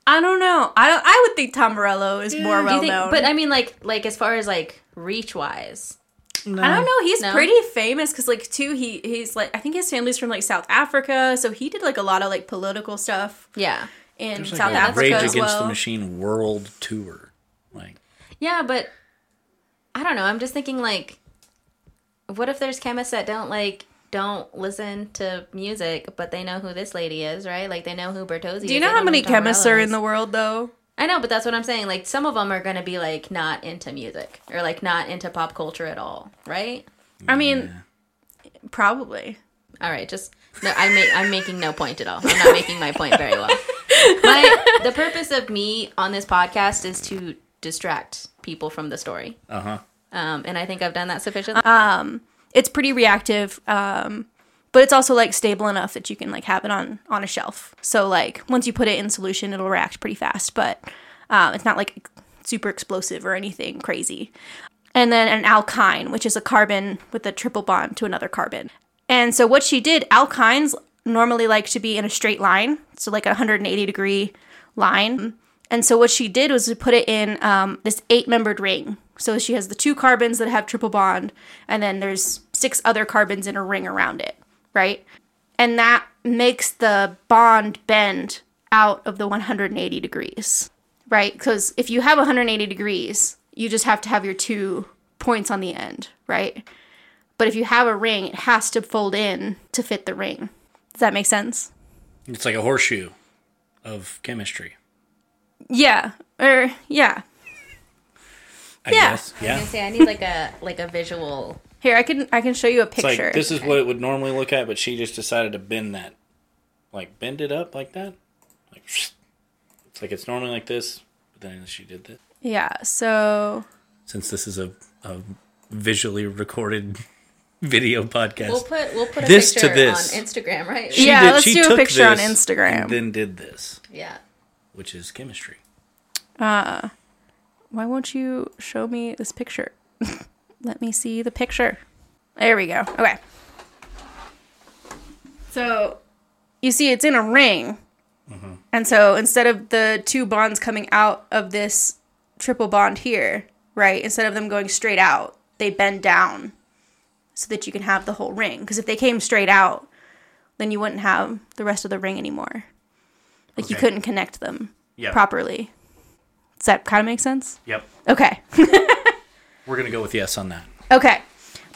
[SPEAKER 4] I don't know. I I would think Tom Morello is more well
[SPEAKER 1] think-
[SPEAKER 4] known.
[SPEAKER 1] But I mean, like like as far as like reach wise,
[SPEAKER 4] I don't know. He's
[SPEAKER 1] No?
[SPEAKER 4] pretty famous because, like, too, he he's like I think his family's from like South Africa, so he did like a lot of like political stuff
[SPEAKER 1] yeah,
[SPEAKER 4] in
[SPEAKER 2] There's
[SPEAKER 4] South
[SPEAKER 2] like a
[SPEAKER 4] Africa
[SPEAKER 2] Rage
[SPEAKER 4] as
[SPEAKER 2] Against
[SPEAKER 4] well.
[SPEAKER 2] the Machine world tour. Like
[SPEAKER 1] yeah. But I don't know. I'm just thinking like, what if there's chemists that don't like don't listen to music, but they know who this lady is, right? Like they know who Bertozzi.
[SPEAKER 4] Do you know how many chemists are in the world though?
[SPEAKER 1] I know, but that's what I'm saying. Like some of them are going to be like not into music or like not into pop culture at all, right?
[SPEAKER 4] I mean, probably.
[SPEAKER 1] All right, just no. I make I'm making no point at all. I'm not making my point very well. My the purpose of me on this podcast is to distract people from the story,
[SPEAKER 2] uh huh.
[SPEAKER 1] um, and I think I've done that sufficiently.
[SPEAKER 4] It's pretty reactive, um, but it's also like stable enough that you can like have it on on a shelf. So like once you put it in solution, it'll react pretty fast, but uh, it's not like super explosive or anything crazy. and then an alkyne, which is a carbon with a triple bond to another carbon. And so what she did, alkynes normally like to be in a straight line, so like a 180 degree line. And so what she did was to put it in um, this eight membered ring. So she has the two carbons that have triple bond, and then there's six other carbons in a ring around it, right? And that makes the bond bend out of the 180 degrees, right? Because if you have 180 degrees, you just have to have your two points on the end, right? But if you have a ring, it has to fold in to fit the ring. Does that make sense?
[SPEAKER 2] It's like a horseshoe of chemistry.
[SPEAKER 4] Yeah. Or yeah.
[SPEAKER 2] I
[SPEAKER 4] Yeah.
[SPEAKER 2] guess.
[SPEAKER 1] I was
[SPEAKER 2] Yeah.
[SPEAKER 1] gonna say I need like a like a visual.
[SPEAKER 4] Here, I can I can show you a
[SPEAKER 2] It's
[SPEAKER 4] picture.
[SPEAKER 2] like this is what it would normally look at, but she just decided to bend that, like bend it up like that. Like it's like it's normally like this, but then she did this.
[SPEAKER 4] yeah. So
[SPEAKER 2] Since this is a, a visually recorded video podcast,
[SPEAKER 1] We'll put we'll put a
[SPEAKER 2] This to
[SPEAKER 1] picture
[SPEAKER 2] this.
[SPEAKER 1] on Instagram, right?
[SPEAKER 2] she
[SPEAKER 4] Yeah, let's do a picture on Instagram.
[SPEAKER 2] and then did this,
[SPEAKER 1] yeah.
[SPEAKER 2] which is chemistry.
[SPEAKER 4] Uh why won't you show me this picture? (laughs) Let me see the picture. There we go. Okay. So you see, it's in a ring. And so instead of the two bonds coming out of this triple bond here, right, instead of them going straight out, they bend down so that you can have the whole ring. Because if they came straight out, then you wouldn't have the rest of the ring anymore. Like you couldn't connect them
[SPEAKER 2] Yep.
[SPEAKER 4] properly. Does that kind of make sense?
[SPEAKER 2] Yep.
[SPEAKER 4] Okay. (laughs)
[SPEAKER 2] We're gonna go with yes on that.
[SPEAKER 4] Okay.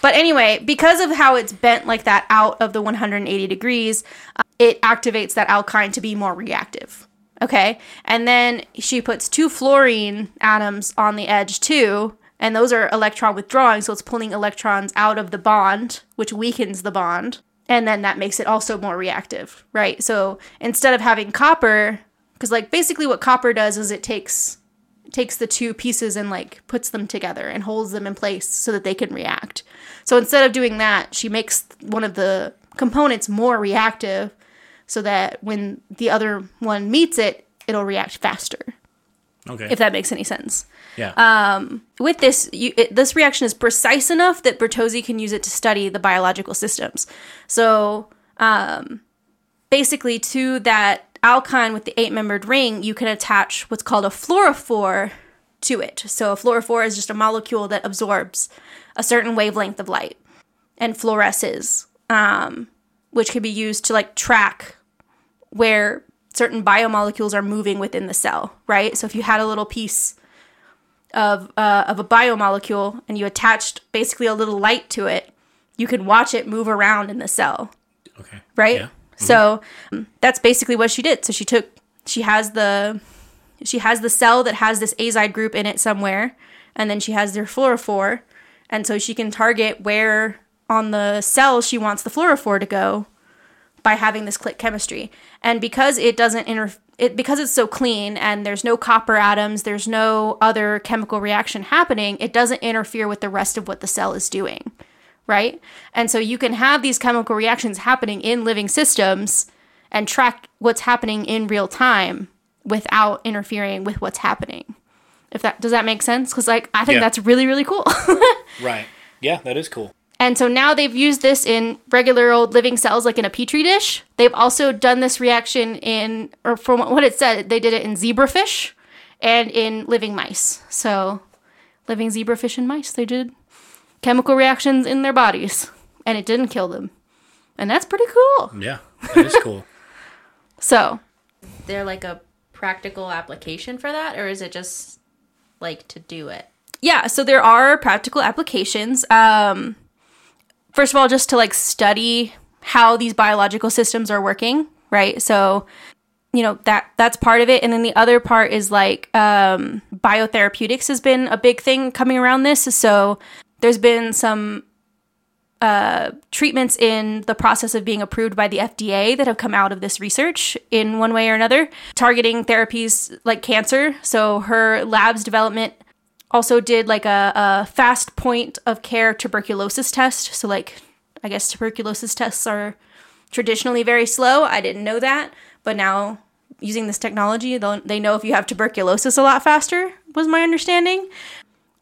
[SPEAKER 4] But anyway, because of how it's bent like that out of the 180 degrees, uh, it activates that alkyne to be more reactive. Okay. And then she puts two fluorine atoms on the edge too. And those are electron withdrawing. So it's pulling electrons out of the bond, which weakens the bond. And then that makes it also more reactive, right? So instead of having copper, because like basically what copper does is it takes takes the two pieces and like puts them together and holds them in place so that they can react. So instead of doing that, she makes one of the components more reactive so that when the other one meets it, it'll react faster.
[SPEAKER 2] Okay.
[SPEAKER 4] If that makes any sense.
[SPEAKER 2] Yeah.
[SPEAKER 4] With this, you, it, this reaction is precise enough that Bertozzi can use it to study the biological systems. So, um, basically, to that alkyne with the eight membered ring, you can attach what's called a fluorophore to it. So a fluorophore is just a molecule that absorbs a certain wavelength of light and fluoresces, um, which can be used to like track where certain biomolecules are moving within the cell, right? So if you had a little piece of uh, of a biomolecule and you attached basically a little light to it, you can watch it move around in the cell,
[SPEAKER 2] Okay.
[SPEAKER 4] right?
[SPEAKER 2] Yeah.
[SPEAKER 4] So um, that's basically what she did. So she took she has the she has the cell that has this azide group in it somewhere, and then she has their fluorophore, and so she can target where on the cell she wants the fluorophore to go by having this click chemistry. And because it doesn't inter it because it's so clean and there's no copper atoms, there's no other chemical reaction happening, it doesn't interfere with the rest of what the cell is doing. Right? And so you can have these chemical reactions happening in living systems and track what's happening in real time without interfering with what's happening. If that does that make sense? Cuz like I think
[SPEAKER 2] Yeah.
[SPEAKER 4] that's really really cool. (laughs)
[SPEAKER 2] Right. Yeah, that is cool.
[SPEAKER 4] And so now they've used this in regular old living cells, like in a petri dish. They've also done this reaction in, or from what it said, they did it in zebrafish and in living mice. So, living zebrafish and mice, they did chemical reactions in their bodies, and it didn't kill them. And that's pretty cool.
[SPEAKER 2] Yeah, that is cool. (laughs)
[SPEAKER 4] So,
[SPEAKER 1] they're like a practical application for that, or is it just like to do it?
[SPEAKER 4] yeah, so there are practical applications. Um, first of all, just to like study how these biological systems are working, right? So, you know that that's part of it, and then the other part is like um, biotherapeutics has been a big thing coming around this. So, there's been some uh, treatments in the process of being approved by the FDA that have come out of this research in one way or another, targeting therapies like cancer. So, her lab's development also did like a, a fast point of care tuberculosis test. So, like, I guess tuberculosis tests are traditionally very slow. I didn't know that, but now using this technology, they know if you have tuberculosis a lot faster, was my understanding.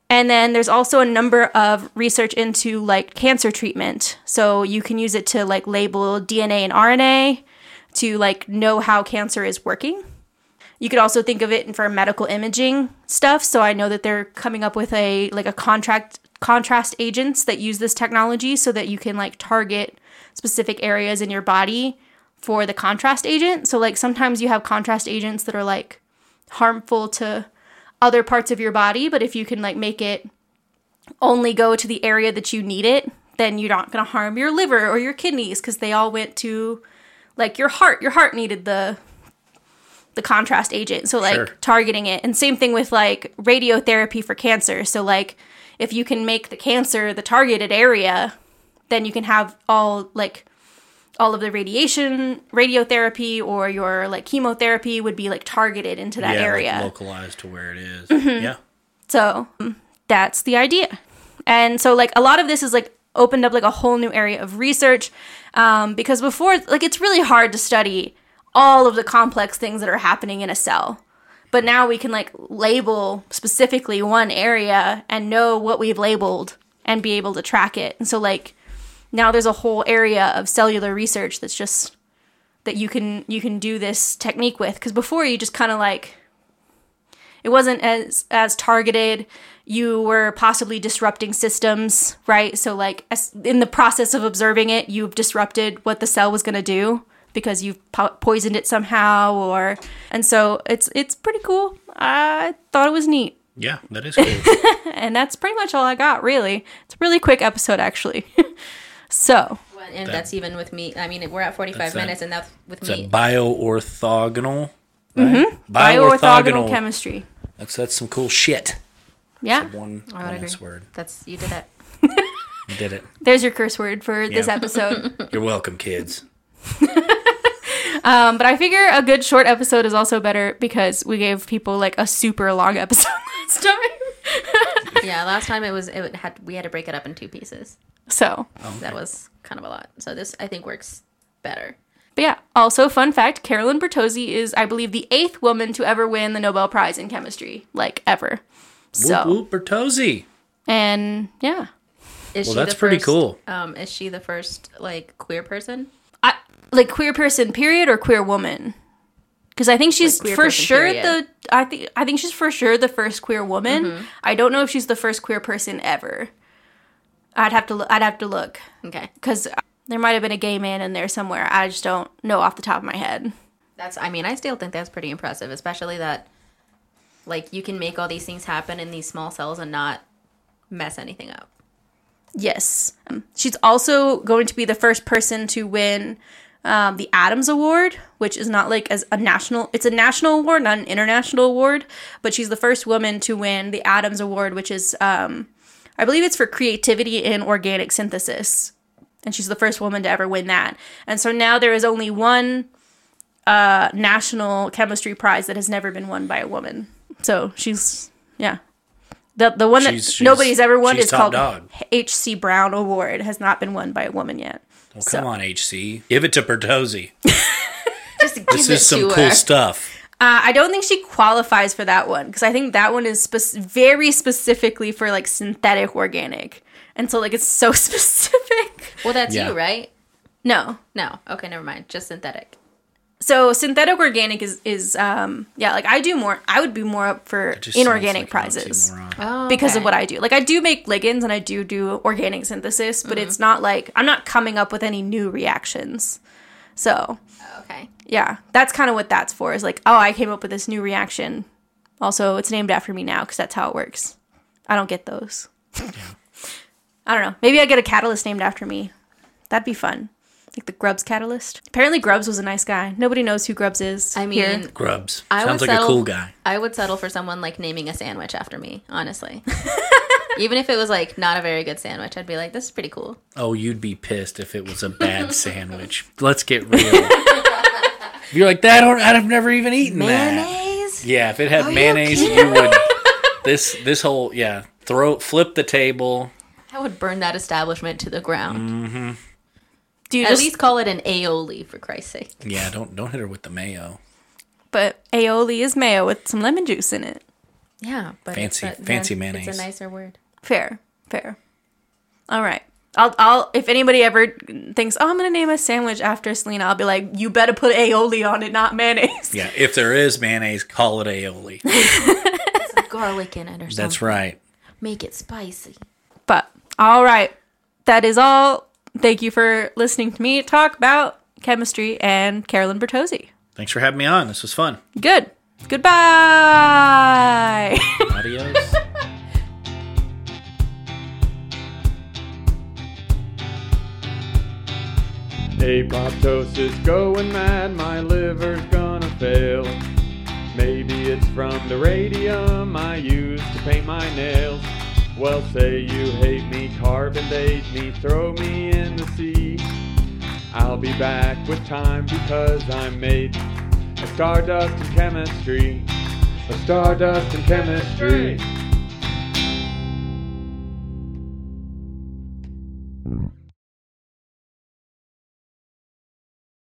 [SPEAKER 4] And then there's also a number of research into like cancer treatment. So you can use it to like label DNA and RNA to like know how cancer is working. You could also think of it for medical imaging stuff. So I know that they're coming up with a like a contract contrast agents that use this technology so that you can like target specific areas in your body for the contrast agent. So like sometimes you have contrast agents that are like harmful to other parts of your body, but if you can like make it only go to the area that you need it, then you're not going to harm your liver or your kidneys cuz they all went to like your heart. Your heart needed the the contrast agent. So like
[SPEAKER 2] Sure.
[SPEAKER 4] targeting it. And same thing with like radiotherapy for cancer. So like if you can make the cancer the targeted area, then you can have all like all of the radiation radiotherapy or your like chemotherapy would be like targeted into that
[SPEAKER 2] yeah, like,
[SPEAKER 4] area.
[SPEAKER 2] localized to where it is.
[SPEAKER 4] Mm-hmm.
[SPEAKER 2] Yeah.
[SPEAKER 4] So that's the idea. And so like a lot of this is like opened up like a whole new area of research um, because before like it's really hard to study all of the complex things that are happening in a cell. But now we can like label specifically one area and know what we've labeled and be able to track it. And so like now there's a whole area of cellular research that's just that you can you can do this technique with because before you just kind of like it wasn't as as targeted you were possibly disrupting systems right so like in the process of observing it you've disrupted what the cell was going to do because you've po- poisoned it somehow or and so it's it's pretty cool i thought it was neat
[SPEAKER 2] Yeah, that is cool. (laughs)
[SPEAKER 4] and that's pretty much all i got really it's a really quick episode actually (laughs) so
[SPEAKER 1] And
[SPEAKER 2] That-
[SPEAKER 1] that's even with me. I mean, we're at 45
[SPEAKER 2] That's a-
[SPEAKER 1] minutes, and that's with
[SPEAKER 2] It's
[SPEAKER 1] me.
[SPEAKER 2] bioorthogonal.
[SPEAKER 4] Mm-hmm.
[SPEAKER 2] Right?
[SPEAKER 4] bioorthogonal chemistry
[SPEAKER 2] That's that's some cool shit.
[SPEAKER 4] yeah
[SPEAKER 2] One,
[SPEAKER 1] I would agree.
[SPEAKER 2] Word.
[SPEAKER 1] That's you did it.
[SPEAKER 2] You did it. (laughs)
[SPEAKER 4] there's your curse word for this episode
[SPEAKER 2] You're welcome, kids.
[SPEAKER 4] Um, but I figure a good short episode is also better because we gave people like a super long episode (laughs) last time.
[SPEAKER 1] Yeah, last time it was it had we had to break it up in two pieces.
[SPEAKER 4] so,
[SPEAKER 1] That was kind of a lot. So this I think works better.
[SPEAKER 4] but yeah. Also, fun fact: Carolyn Bertozzi is, I believe, the eighth woman to ever win the Nobel Prize in chemistry, like ever. So,
[SPEAKER 2] Whoop whoop Bertozzi.
[SPEAKER 4] and yeah,
[SPEAKER 1] Is
[SPEAKER 2] Well,
[SPEAKER 1] she
[SPEAKER 2] that's
[SPEAKER 1] the
[SPEAKER 2] pretty
[SPEAKER 1] first-
[SPEAKER 2] cool.
[SPEAKER 1] Um, is she the first like queer person?
[SPEAKER 4] Like queer person, period, or queer woman. because I think she's
[SPEAKER 1] queer
[SPEAKER 4] for sure
[SPEAKER 1] period.
[SPEAKER 4] the I think I think she's for sure the first queer woman. I don't know if she's the first queer person ever. I'd have to loo- I'd have to look
[SPEAKER 1] Okay.
[SPEAKER 4] because there might have been a gay man in there somewhere. I just don't know off the top of my head.
[SPEAKER 1] That's I mean, I still think that's pretty impressive, especially that like you can make all these things happen in these small cells and not mess anything up.
[SPEAKER 4] Yes. Um, she's also going to be the first person to win um, the Adams Award, which is not like as a national, it's a national award, not an international award, but she's the first woman to win the Adams Award, which is, um, I believe it's for creativity in organic synthesis. And she's the first woman to ever win that. And so now there is only one uh, national chemistry prize that has never been won by a woman. So she's, yeah. The, the one that
[SPEAKER 2] She's- she's-
[SPEAKER 4] nobody's ever won is called. H.C. Brown Award. Has not been won by a woman yet.
[SPEAKER 2] Well,
[SPEAKER 4] So-
[SPEAKER 2] come on, HC. Give it to Bertozzi. (laughs)
[SPEAKER 1] Just give
[SPEAKER 2] This
[SPEAKER 1] it
[SPEAKER 2] is some
[SPEAKER 1] to
[SPEAKER 2] cool stuff.
[SPEAKER 4] Uh, I don't think she qualifies for that one because I think that one is spec- very specifically for like synthetic organic, and so like it's so (laughs) specific.
[SPEAKER 1] Well, that's
[SPEAKER 2] Yeah.
[SPEAKER 1] you, right?
[SPEAKER 4] No,
[SPEAKER 1] No. Okay, never mind. Just synthetic.
[SPEAKER 4] So synthetic organic is is um yeah like I do more. I would be more up for inorganic
[SPEAKER 2] like
[SPEAKER 4] prizes.
[SPEAKER 2] oxymoron.
[SPEAKER 1] Oh,
[SPEAKER 4] because of what I do. Like I do make ligands and I do do organic synthesis, but it's not like I'm not coming up with any new reactions. So
[SPEAKER 1] Okay.
[SPEAKER 4] yeah, that's kind of what that's for. Is like, oh, I came up with this new reaction. Also, it's named after me now because that's how it works. I don't get those. (laughs) I don't know. Maybe I get a catalyst named after me. That'd be fun. Like the Grubbs catalyst. Apparently, Grubbs was a nice guy. Nobody knows who Grubbs is.
[SPEAKER 1] I mean,
[SPEAKER 4] here.
[SPEAKER 2] Grubbs.
[SPEAKER 1] I
[SPEAKER 2] Sounds
[SPEAKER 1] would
[SPEAKER 2] like a cool guy.
[SPEAKER 1] I would settle for someone like naming a sandwich after me, honestly. (laughs) Even if it was like not a very good sandwich, I'd be like, this is pretty cool.
[SPEAKER 2] Oh, you'd be pissed if it was a bad (laughs) sandwich. Let's get real. If You're like that. I don't- I've never even eaten that.
[SPEAKER 1] Mayonnaise?
[SPEAKER 2] Yeah, if it had
[SPEAKER 1] you
[SPEAKER 2] mayonnaise, you would. This this whole yeah. Throw flip the table.
[SPEAKER 1] I would burn that establishment to the ground. Mm-hmm.
[SPEAKER 4] Do you
[SPEAKER 1] At
[SPEAKER 4] just
[SPEAKER 1] least call it an aioli, for Christ's sake.
[SPEAKER 2] Yeah, don't don't hit her with the mayo.
[SPEAKER 4] but aioli is mayo with some lemon juice in it.
[SPEAKER 1] Yeah, but
[SPEAKER 2] Fancy-
[SPEAKER 1] it's a,
[SPEAKER 2] fancy
[SPEAKER 1] It's
[SPEAKER 2] mayonnaise.
[SPEAKER 1] a nicer word.
[SPEAKER 4] Fair, fair. All right. I'll, I'll, if anybody ever thinks, oh, I'm gonna name a sandwich after Selena, I'll be like, you better put aioli on it, not mayonnaise.
[SPEAKER 2] Yeah, if there is mayonnaise, call it aioli. (laughs)
[SPEAKER 1] Garlic in it or something.
[SPEAKER 2] That's right.
[SPEAKER 1] Make it spicy.
[SPEAKER 4] But all right, that is all. Thank you for listening to me talk about chemistry and Carolyn Bertozzi.
[SPEAKER 2] Thanks for having me on. This was fun.
[SPEAKER 4] Good. Goodbye. (laughs)
[SPEAKER 2] Adios.
[SPEAKER 3] Apoptosis going mad, my liver's gonna fail. Maybe it's from the radium I use to paint my nails. Well, say you hate me, carbon date me, throw me in the sea. I'll be back with time because I'm made of stardust and chemistry. Of stardust and chemistry.